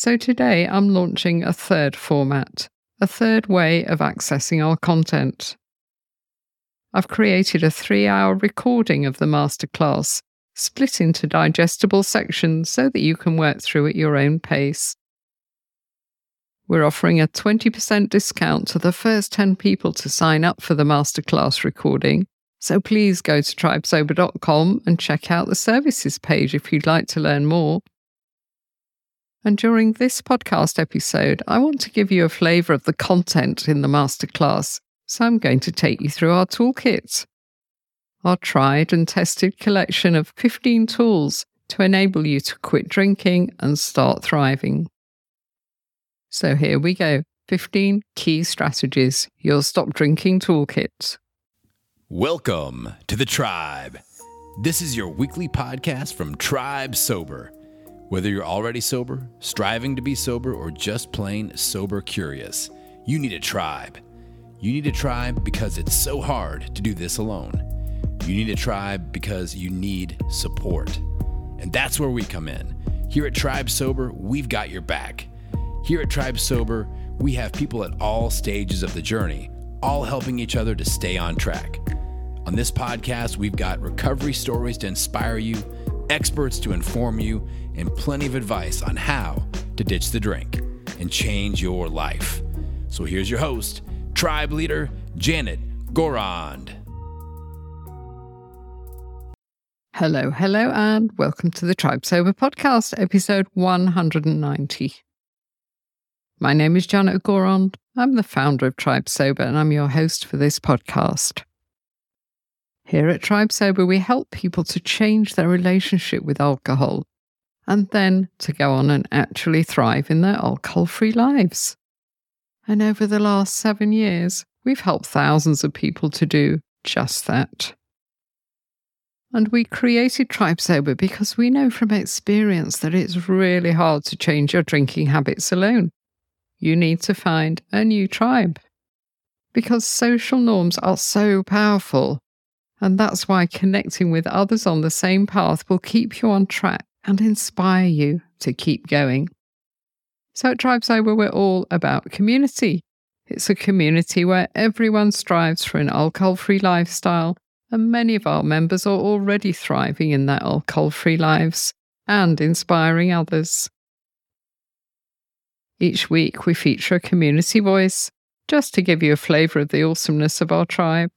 So today I'm launching a third format, a third way of accessing our content. I've created a three hour recording of the masterclass, split into digestible sections so that you can work through at your own pace. We're offering a 20% discount to the first 10 people to sign up for the masterclass recording. So please go to tribesober.com and check out the services page if you'd like to learn more. And during this podcast episode, I want to give you a flavour of the content in the masterclass, so I'm going to take you through our toolkit. Our tried and tested collection of 15 tools to enable you to quit drinking and start thriving. So here we go 15 key strategies, your stop drinking toolkit. Welcome to the Tribe. This is your weekly podcast from Tribe Sober whether you're already sober, striving to be sober, or just plain sober curious, you need a tribe. You need a tribe because it's so hard to do this alone. You need a tribe because you need support. And that's where we come in. Here at Tribe Sober, we've got your back. Here at Tribe Sober, we have people at all stages of the journey, all helping each other to stay on track. On this podcast, we've got recovery stories to inspire you experts to inform you, and plenty of advice on how to ditch the drink and change your life. So here's your host, tribe leader Janet Gourand. Hello, hello, and welcome to the Tribe Sober Podcast, episode 190. My name is Janet Gourand. I'm the founder of Tribe Sober, and I'm your host for this podcast. Here at Tribe Sober, we help people to change their relationship with alcohol and then to go on and actually thrive in their alcohol free lives. And over the last seven years, we've helped thousands of people to do just that. And we created Tribe Sober because we know from experience that it's really hard to change your drinking habits alone. You need to find a new tribe. Because social norms are so powerful and that's why connecting with others on the same path will keep you on track and inspire you to keep going. So at Tribe Sober, we're all about community. It's a community where everyone strives for an alcohol free lifestyle, and many of our members are already thriving in their alcohol free lives and inspiring others. Each week, we feature a community voice just to give you a flavour of the awesomeness of our tribe.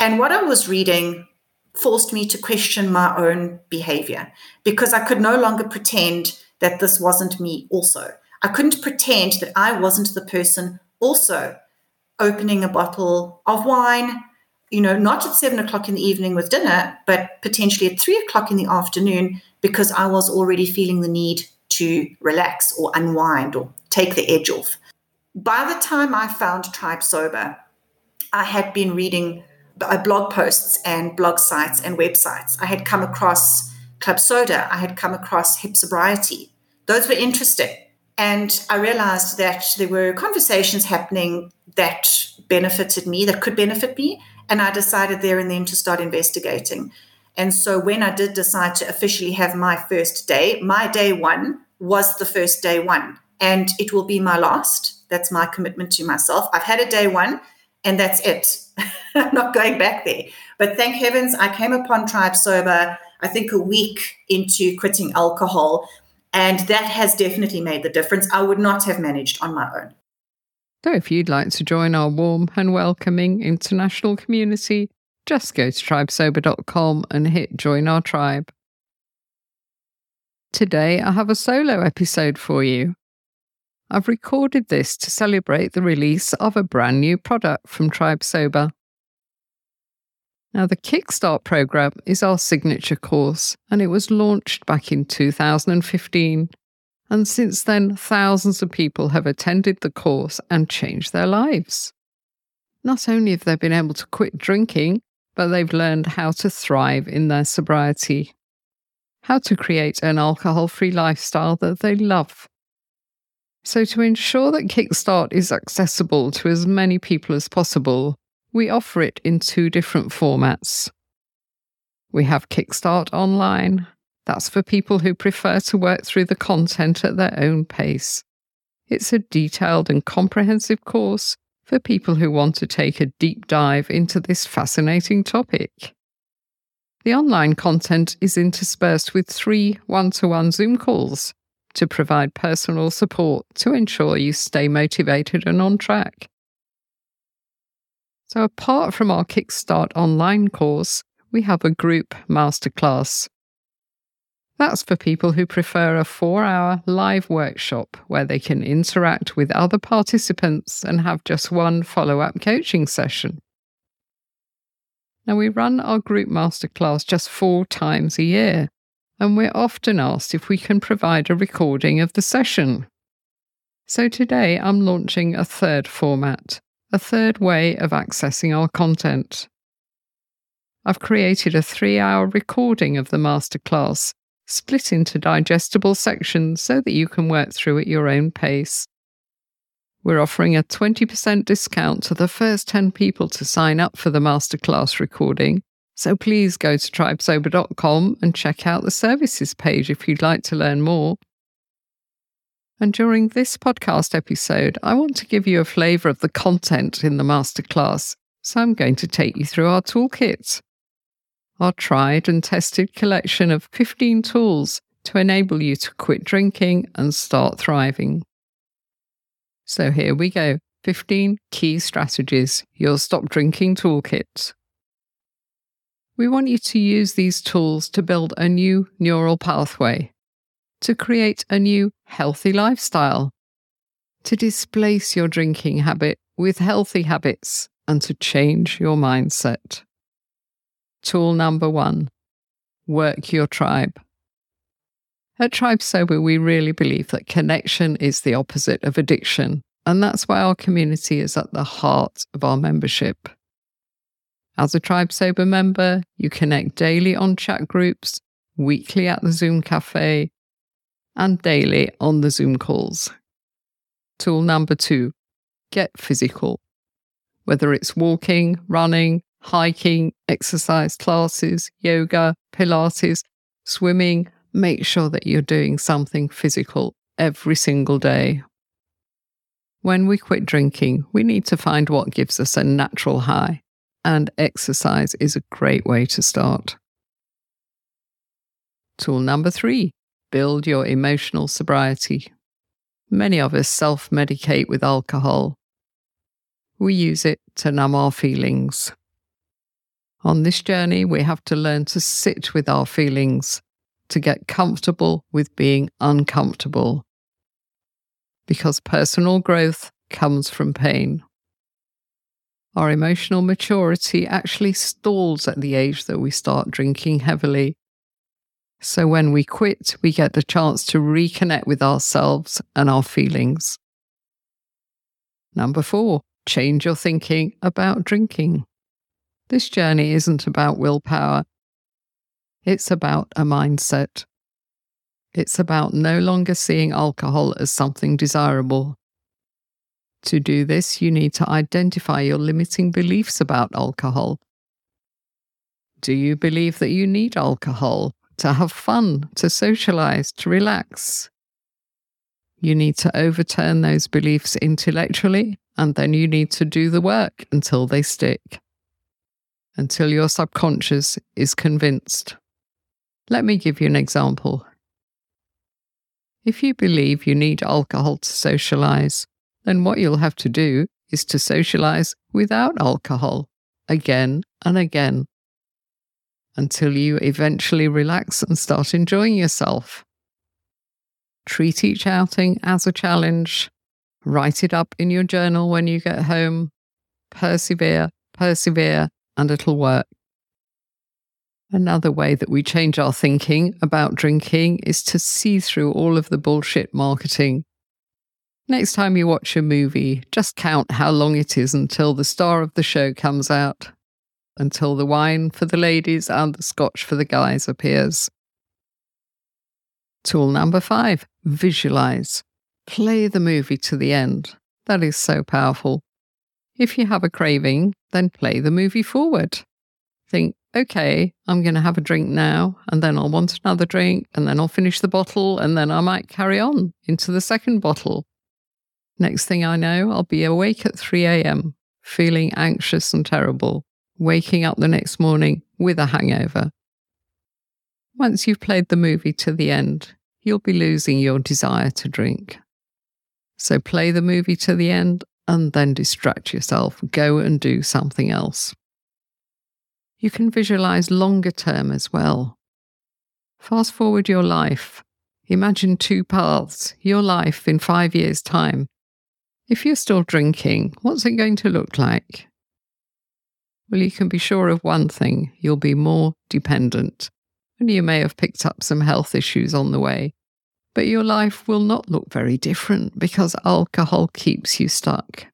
And what I was reading forced me to question my own behavior because I could no longer pretend that this wasn't me also. I couldn't pretend that I wasn't the person also opening a bottle of wine, you know, not at seven o'clock in the evening with dinner, but potentially at three o'clock in the afternoon because I was already feeling the need to relax or unwind or take the edge off. By the time I found Tribe Sober, I had been reading Uh, blog posts and blog sites and websites. I had come across Club Soda. I had come across Hip Sobriety. Those were interesting. And I realized that there were conversations happening that benefited me, that could benefit me. And I decided there and then to start investigating. And so when I did decide to officially have my first day, my day one was the first day one. And it will be my last. That's my commitment to myself. I've had a day one and that's it. I'm not going back there. But thank heavens I came upon Tribe Sober, I think a week into quitting alcohol. And that has definitely made the difference. I would not have managed on my own. So, if you'd like to join our warm and welcoming international community, just go to tribesober.com and hit join our tribe. Today, I have a solo episode for you. I've recorded this to celebrate the release of a brand new product from Tribe Sober. Now, the Kickstart program is our signature course, and it was launched back in 2015. And since then, thousands of people have attended the course and changed their lives. Not only have they been able to quit drinking, but they've learned how to thrive in their sobriety, how to create an alcohol free lifestyle that they love. So, to ensure that Kickstart is accessible to as many people as possible, we offer it in two different formats. We have Kickstart Online That's for people who prefer to work through the content at their own pace. It's a detailed and comprehensive course for people who want to take a deep dive into this fascinating topic. The online content is interspersed with three one to one Zoom calls to provide personal support to ensure you stay motivated and on track. So, apart from our Kickstart online course, we have a group masterclass. That's for people who prefer a four hour live workshop where they can interact with other participants and have just one follow up coaching session. Now, we run our group masterclass just four times a year, and we're often asked if we can provide a recording of the session. So today I'm launching a third format, a third way of accessing our content. I've created a three hour recording of the masterclass, split into digestible sections so that you can work through at your own pace. We're offering a 20% discount to the first 10 people to sign up for the masterclass recording. So please go to tribesober.com and check out the services page if you'd like to learn more. And during this podcast episode, I want to give you a flavour of the content in the masterclass. So I'm going to take you through our toolkit, our tried and tested collection of 15 tools to enable you to quit drinking and start thriving. So here we go 15 key strategies, your stop drinking toolkit. We want you to use these tools to build a new neural pathway, to create a new healthy lifestyle, to displace your drinking habit with healthy habits, and to change your mindset. Tool number one work your tribe. At Tribe Sober, we really believe that connection is the opposite of addiction, and that's why our community is at the heart of our membership. As a Tribe Sober member, you connect daily on chat groups, weekly at the Zoom cafe, and daily on the Zoom calls. Tool number two get physical. Whether it's walking, running, hiking, exercise classes, yoga, Pilates, swimming, make sure that you're doing something physical every single day. When we quit drinking, we need to find what gives us a natural high, and exercise is a great way to start. Tool number three build your emotional sobriety. Many of us self medicate with alcohol. We use it to numb our feelings. On this journey, we have to learn to sit with our feelings, to get comfortable with being uncomfortable because personal growth comes from pain. Our emotional maturity actually stalls at the age that we start drinking heavily. So when we quit, we get the chance to reconnect with ourselves and our feelings. Number four, change your thinking about drinking. This journey isn't about willpower, it's about a mindset. It's about no longer seeing alcohol as something desirable. To do this, you need to identify your limiting beliefs about alcohol. Do you believe that you need alcohol to have fun, to socialize, to relax? You need to overturn those beliefs intellectually, and then you need to do the work until they stick, until your subconscious is convinced. Let me give you an example. If you believe you need alcohol to socialize, then what you'll have to do is to socialize without alcohol again and again until you eventually relax and start enjoying yourself. Treat each outing as a challenge. Write it up in your journal when you get home. Persevere, persevere, and it'll work. Another way that we change our thinking about drinking is to see through all of the bullshit marketing. Next time you watch a movie, just count how long it is until the star of the show comes out, until the wine for the ladies and the scotch for the guys appears. Tool number five visualize. Play the movie to the end. That is so powerful. If you have a craving, then play the movie forward. Think, okay, I'm going to have a drink now, and then I'll want another drink, and then I'll finish the bottle, and then I might carry on into the second bottle. Next thing I know, I'll be awake at 3 a.m., feeling anxious and terrible, waking up the next morning with a hangover. Once you've played the movie to the end, you'll be losing your desire to drink. So play the movie to the end and then distract yourself. Go and do something else. You can visualize longer term as well. Fast forward your life. Imagine two paths, your life in five years' time. If you're still drinking, what's it going to look like? Well, you can be sure of one thing you'll be more dependent and you may have picked up some health issues on the way. But your life will not look very different because alcohol keeps you stuck.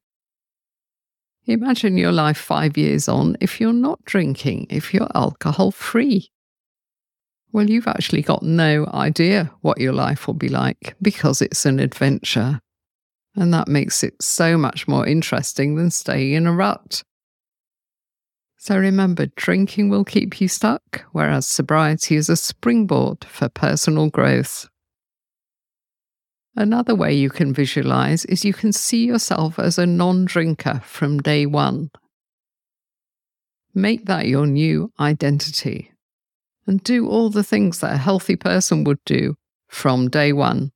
Imagine your life five years on if you're not drinking, if you're alcohol free. Well, you've actually got no idea what your life will be like because it's an adventure. And that makes it so much more interesting than staying in a rut. So remember, drinking will keep you stuck, whereas sobriety is a springboard for personal growth. Another way you can visualize is you can see yourself as a non drinker from day one. Make that your new identity and do all the things that a healthy person would do from day one.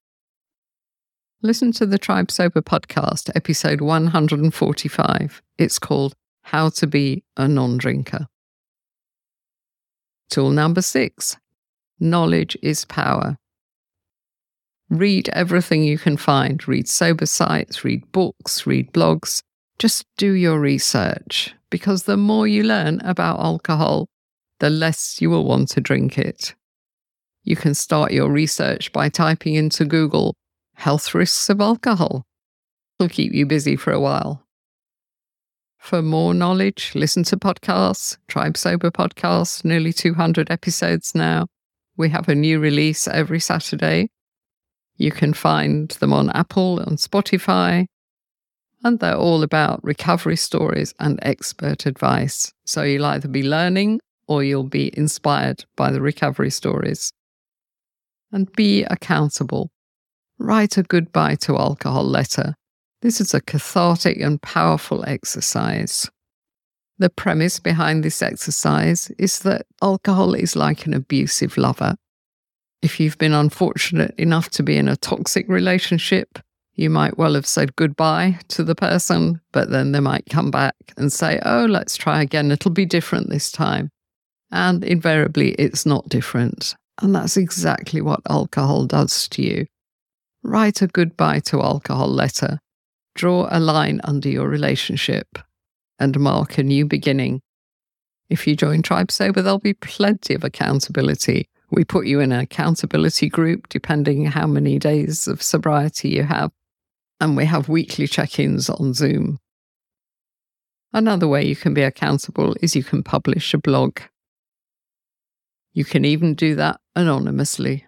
Listen to the Tribe Sober podcast, episode 145. It's called how to be a non drinker. Tool number six knowledge is power. Read everything you can find. Read sober sites, read books, read blogs. Just do your research because the more you learn about alcohol, the less you will want to drink it. You can start your research by typing into Google health risks of alcohol. It'll keep you busy for a while. For more knowledge, listen to podcasts, Tribe Sober podcasts, nearly 200 episodes now. We have a new release every Saturday. You can find them on Apple and Spotify. And they're all about recovery stories and expert advice. So you'll either be learning or you'll be inspired by the recovery stories. And be accountable. Write a goodbye to alcohol letter this is a cathartic and powerful exercise. The premise behind this exercise is that alcohol is like an abusive lover. If you've been unfortunate enough to be in a toxic relationship, you might well have said goodbye to the person, but then they might come back and say, Oh, let's try again. It'll be different this time. And invariably, it's not different. And that's exactly what alcohol does to you. Write a goodbye to alcohol letter Draw a line under your relationship and mark a new beginning. If you join Tribe Sober, there'll be plenty of accountability. We put you in an accountability group depending how many days of sobriety you have, and we have weekly check ins on Zoom. Another way you can be accountable is you can publish a blog. You can even do that anonymously.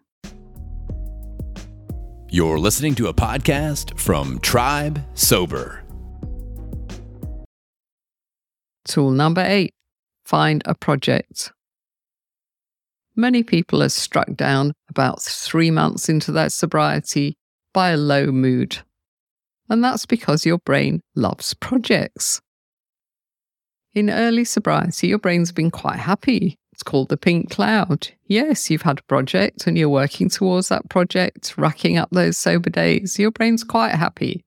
You're listening to a podcast from Tribe Sober. Tool number eight find a project. Many people are struck down about three months into their sobriety by a low mood. And that's because your brain loves projects. In early sobriety, your brain's been quite happy it's called the pink cloud. Yes, you've had a project and you're working towards that project, racking up those sober days. Your brain's quite happy.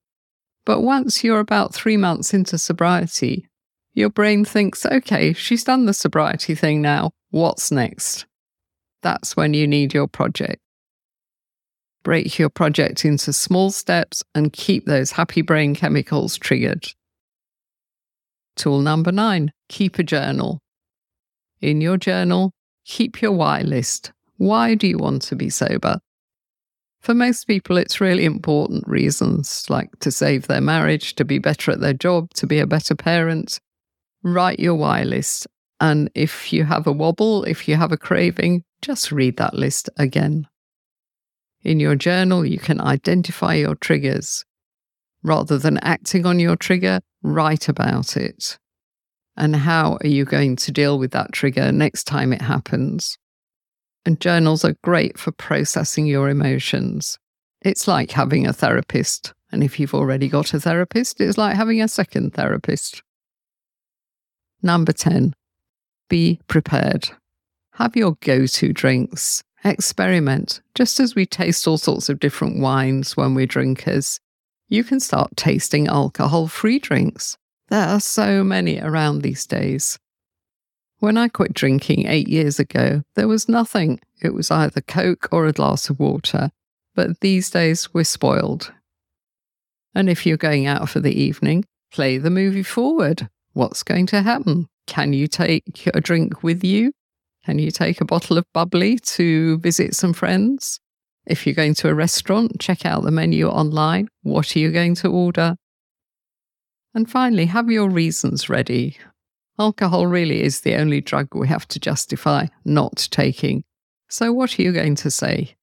But once you're about three months into sobriety, your brain thinks, okay, she's done the sobriety thing now. What's next? That's when you need your project. Break your project into small steps and keep those happy brain chemicals triggered. Tool number nine keep a journal in your journal, keep your why list. Why do you want to be sober? For most people, it's really important reasons like to save their marriage, to be better at their job, to be a better parent. Write your why list. And if you have a wobble, if you have a craving, just read that list again. In your journal, you can identify your triggers. Rather than acting on your trigger, write about it. And how are you going to deal with that trigger next time it happens? And journals are great for processing your emotions. It's like having a therapist. And if you've already got a therapist, it's like having a second therapist. Number 10, be prepared. Have your go to drinks. Experiment. Just as we taste all sorts of different wines when we're drinkers, you can start tasting alcohol free drinks. There are so many around these days. When I quit drinking eight years ago, there was nothing. It was either Coke or a glass of water. But these days, we're spoiled. And if you're going out for the evening, play the movie forward. What's going to happen? Can you take a drink with you? Can you take a bottle of bubbly to visit some friends? If you're going to a restaurant, check out the menu online. What are you going to order? And finally, have your reasons ready. Alcohol really is the only drug we have to justify not taking. So, what are you going to say?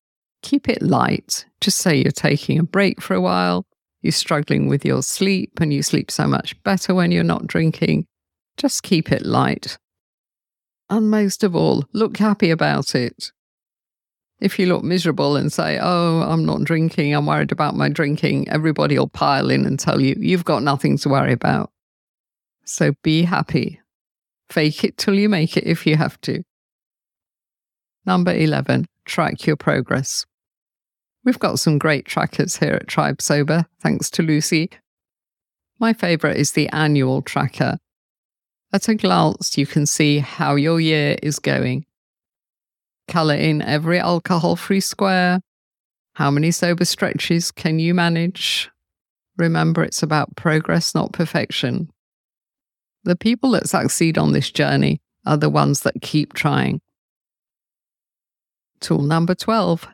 Keep it light. Just say you're taking a break for a while, you're struggling with your sleep, and you sleep so much better when you're not drinking. Just keep it light. And most of all, look happy about it. If you look miserable and say, Oh, I'm not drinking, I'm worried about my drinking, everybody will pile in and tell you, You've got nothing to worry about. So be happy. Fake it till you make it if you have to. Number 11, track your progress. We've got some great trackers here at Tribe Sober, thanks to Lucy. My favourite is the annual tracker. At a glance, you can see how your year is going. Colour in every alcohol free square. How many sober stretches can you manage? Remember, it's about progress, not perfection. The people that succeed on this journey are the ones that keep trying. Tool number 12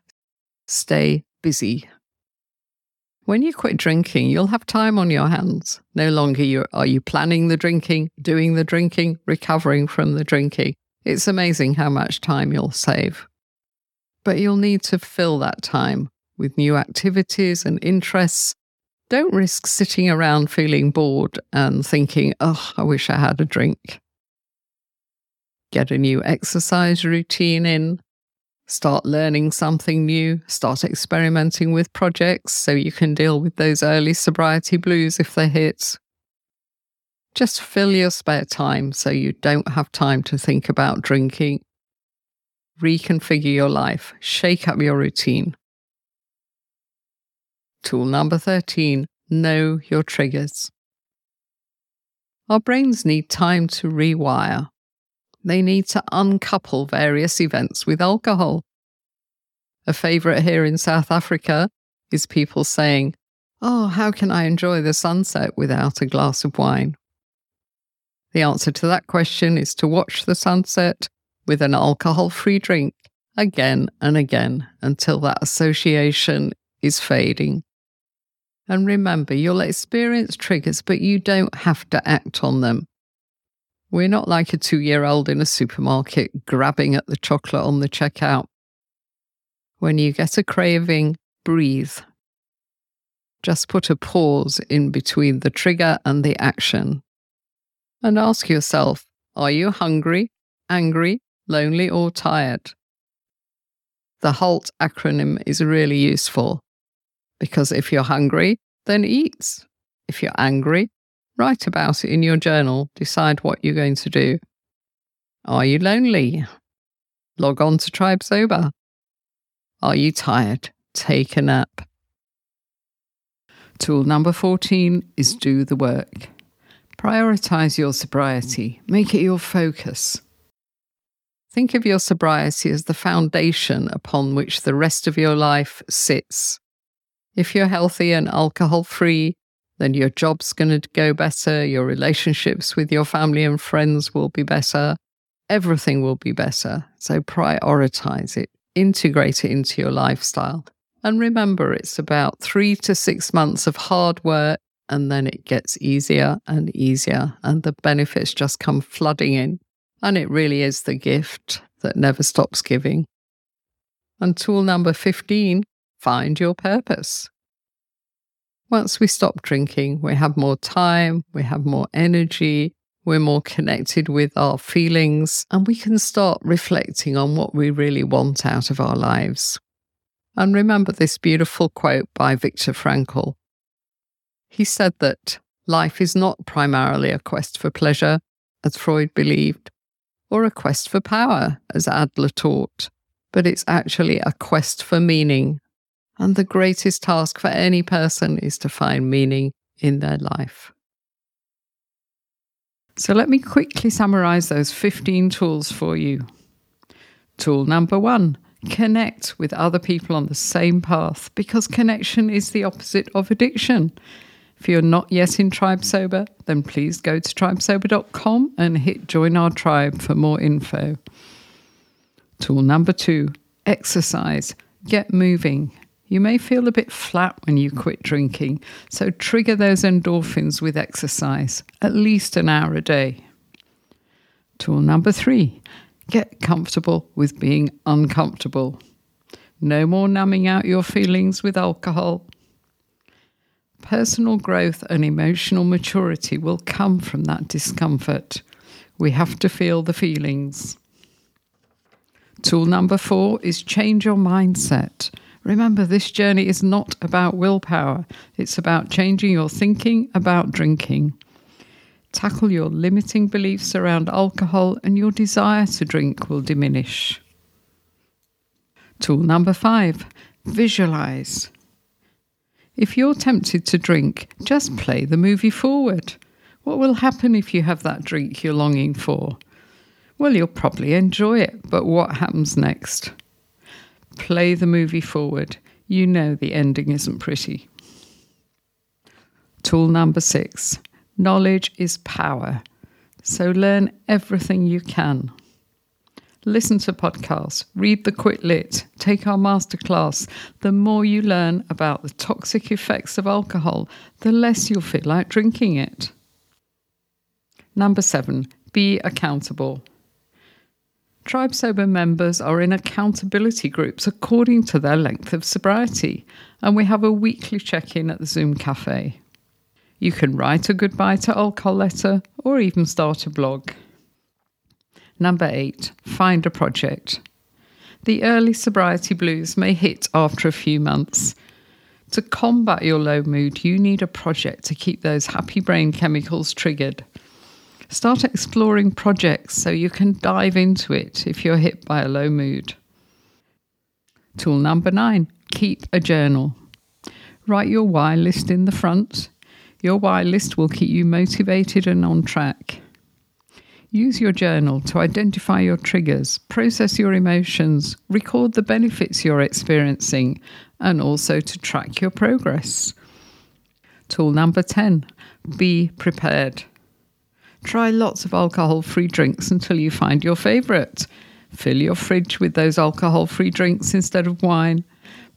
stay busy. When you quit drinking, you'll have time on your hands. No longer are you planning the drinking, doing the drinking, recovering from the drinking. It's amazing how much time you'll save. But you'll need to fill that time with new activities and interests. Don't risk sitting around feeling bored and thinking, oh, I wish I had a drink. Get a new exercise routine in, start learning something new, start experimenting with projects so you can deal with those early sobriety blues if they hit. Just fill your spare time so you don't have time to think about drinking. Reconfigure your life, shake up your routine. Tool number 13 Know your triggers. Our brains need time to rewire they need to uncouple various events with alcohol. A favourite here in South Africa is people saying, Oh, how can I enjoy the sunset without a glass of wine? The answer to that question is to watch the sunset with an alcohol free drink again and again until that association is fading. And remember, you'll experience triggers, but you don't have to act on them. We're not like a two year old in a supermarket grabbing at the chocolate on the checkout. When you get a craving, breathe. Just put a pause in between the trigger and the action. And ask yourself are you hungry, angry, lonely, or tired? The HALT acronym is really useful because if you're hungry, then eat. If you're angry, Write about it in your journal. Decide what you're going to do. Are you lonely? Log on to Tribe Sober. Are you tired? Take a nap. Tool number 14 is do the work. Prioritize your sobriety, make it your focus. Think of your sobriety as the foundation upon which the rest of your life sits. If you're healthy and alcohol free, then your job's going to go better, your relationships with your family and friends will be better, everything will be better. So prioritize it, integrate it into your lifestyle. And remember, it's about three to six months of hard work, and then it gets easier and easier, and the benefits just come flooding in. And it really is the gift that never stops giving. And tool number 15 find your purpose. Once we stop drinking, we have more time, we have more energy, we're more connected with our feelings, and we can start reflecting on what we really want out of our lives. And remember this beautiful quote by Viktor Frankl. He said that life is not primarily a quest for pleasure, as Freud believed, or a quest for power, as Adler taught, but it's actually a quest for meaning. And the greatest task for any person is to find meaning in their life. So let me quickly summarize those 15 tools for you. Tool number one connect with other people on the same path because connection is the opposite of addiction. If you're not yet in Tribe Sober, then please go to tribesober.com and hit join our tribe for more info. Tool number two exercise. Get moving. You may feel a bit flat when you quit drinking, so trigger those endorphins with exercise, at least an hour a day. Tool number three get comfortable with being uncomfortable. No more numbing out your feelings with alcohol. Personal growth and emotional maturity will come from that discomfort. We have to feel the feelings. Tool number four is change your mindset. Remember, this journey is not about willpower, it's about changing your thinking about drinking. Tackle your limiting beliefs around alcohol, and your desire to drink will diminish. Tool number five visualize. If you're tempted to drink, just play the movie forward. What will happen if you have that drink you're longing for? Well, you'll probably enjoy it, but what happens next? play the movie forward, you know the ending isn't pretty. Tool number six knowledge is power. So learn everything you can. Listen to podcasts, read the Quit Lit, take our masterclass. The more you learn about the toxic effects of alcohol, the less you'll feel like drinking it. Number seven, be accountable. Tribe Sober members are in accountability groups according to their length of sobriety, and we have a weekly check in at the Zoom cafe. You can write a goodbye to alcohol letter or even start a blog. Number eight, find a project. The early sobriety blues may hit after a few months. To combat your low mood, you need a project to keep those happy brain chemicals triggered. Start exploring projects so you can dive into it if you're hit by a low mood. Tool number nine keep a journal. Write your why list in the front. Your why list will keep you motivated and on track. Use your journal to identify your triggers, process your emotions, record the benefits you're experiencing, and also to track your progress. Tool number 10 be prepared. Try lots of alcohol free drinks until you find your favourite. Fill your fridge with those alcohol free drinks instead of wine.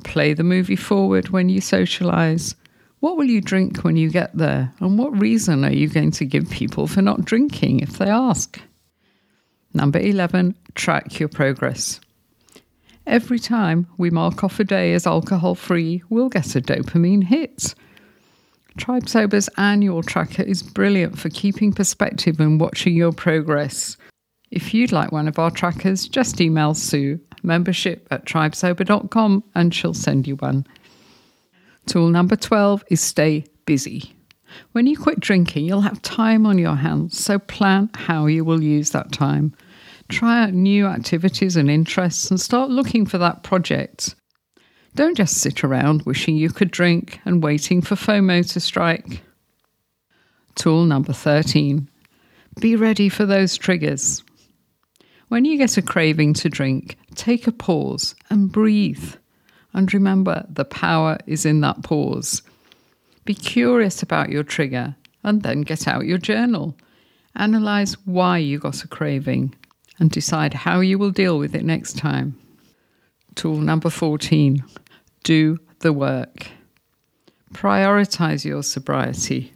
Play the movie forward when you socialise. What will you drink when you get there? And what reason are you going to give people for not drinking if they ask? Number 11, track your progress. Every time we mark off a day as alcohol free, we'll get a dopamine hit. Tribe Sober's annual tracker is brilliant for keeping perspective and watching your progress. If you'd like one of our trackers, just email Sue, membership at tribesober.com, and she'll send you one. Tool number 12 is stay busy. When you quit drinking, you'll have time on your hands, so plan how you will use that time. Try out new activities and interests and start looking for that project. Don't just sit around wishing you could drink and waiting for FOMO to strike. Tool number 13 Be ready for those triggers. When you get a craving to drink, take a pause and breathe. And remember, the power is in that pause. Be curious about your trigger and then get out your journal. Analyze why you got a craving and decide how you will deal with it next time. Tool number 14 do the work. Prioritize your sobriety.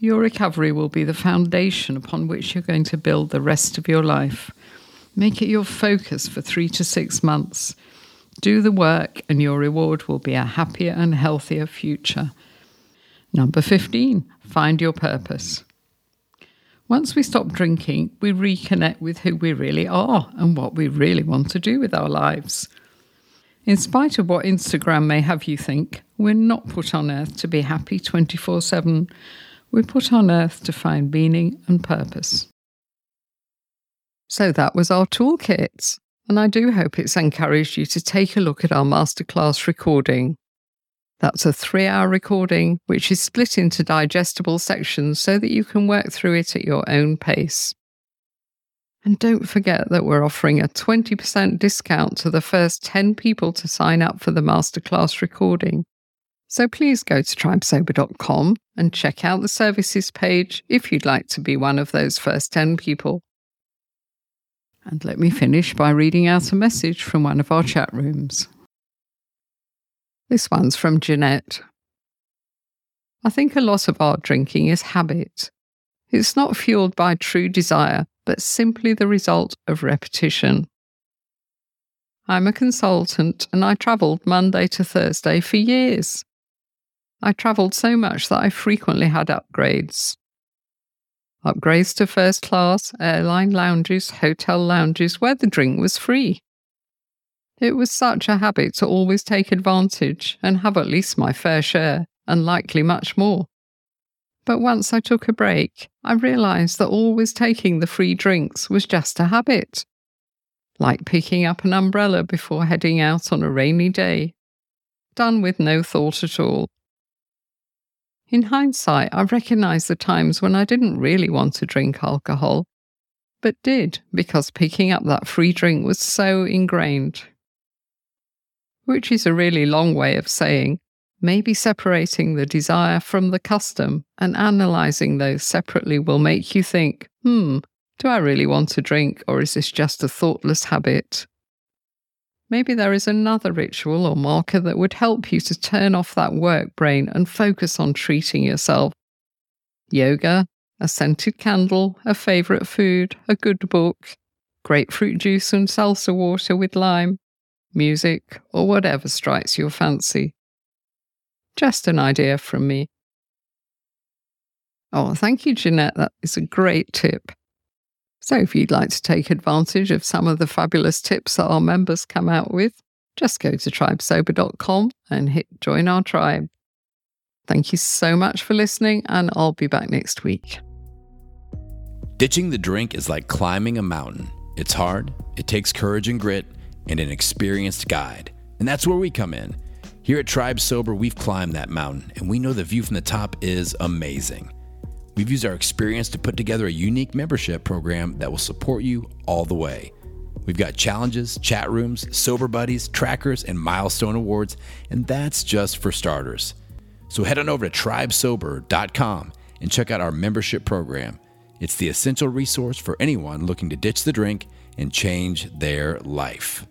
Your recovery will be the foundation upon which you're going to build the rest of your life. Make it your focus for three to six months. Do the work, and your reward will be a happier and healthier future. Number 15, find your purpose. Once we stop drinking, we reconnect with who we really are and what we really want to do with our lives. In spite of what Instagram may have you think, we're not put on earth to be happy 24 7. We're put on earth to find meaning and purpose. So that was our toolkit, and I do hope it's encouraged you to take a look at our masterclass recording. That's a three hour recording, which is split into digestible sections so that you can work through it at your own pace. And don't forget that we're offering a 20% discount to the first 10 people to sign up for the masterclass recording. So please go to tribesober.com and check out the services page if you'd like to be one of those first 10 people. And let me finish by reading out a message from one of our chat rooms. This one's from Jeanette. I think a lot of our drinking is habit. It's not fueled by true desire, but simply the result of repetition. I'm a consultant and I travelled Monday to Thursday for years. I travelled so much that I frequently had upgrades. Upgrades to first class, airline lounges, hotel lounges where the drink was free. It was such a habit to always take advantage and have at least my fair share, and likely much more. But once I took a break, I realised that always taking the free drinks was just a habit. Like picking up an umbrella before heading out on a rainy day. Done with no thought at all. In hindsight, I recognise the times when I didn't really want to drink alcohol, but did because picking up that free drink was so ingrained which is a really long way of saying maybe separating the desire from the custom and analysing those separately will make you think, hmm, do I really want to drink or is this just a thoughtless habit? Maybe there is another ritual or marker that would help you to turn off that work brain and focus on treating yourself. Yoga, a scented candle, a favourite food, a good book, grapefruit juice and salsa water with lime, music, or whatever strikes your fancy. Just an idea from me. Oh, thank you, Jeanette. That is a great tip. So, if you'd like to take advantage of some of the fabulous tips that our members come out with, just go to tribesober.com and hit join our tribe. Thank you so much for listening, and I'll be back next week. Ditching the drink is like climbing a mountain. It's hard, it takes courage and grit and an experienced guide. And that's where we come in. Here at Tribe Sober, we've climbed that mountain, and we know the view from the top is amazing. We've used our experience to put together a unique membership program that will support you all the way. We've got challenges, chat rooms, sober buddies, trackers, and milestone awards, and that's just for starters. So head on over to tribesober.com and check out our membership program. It's the essential resource for anyone looking to ditch the drink and change their life.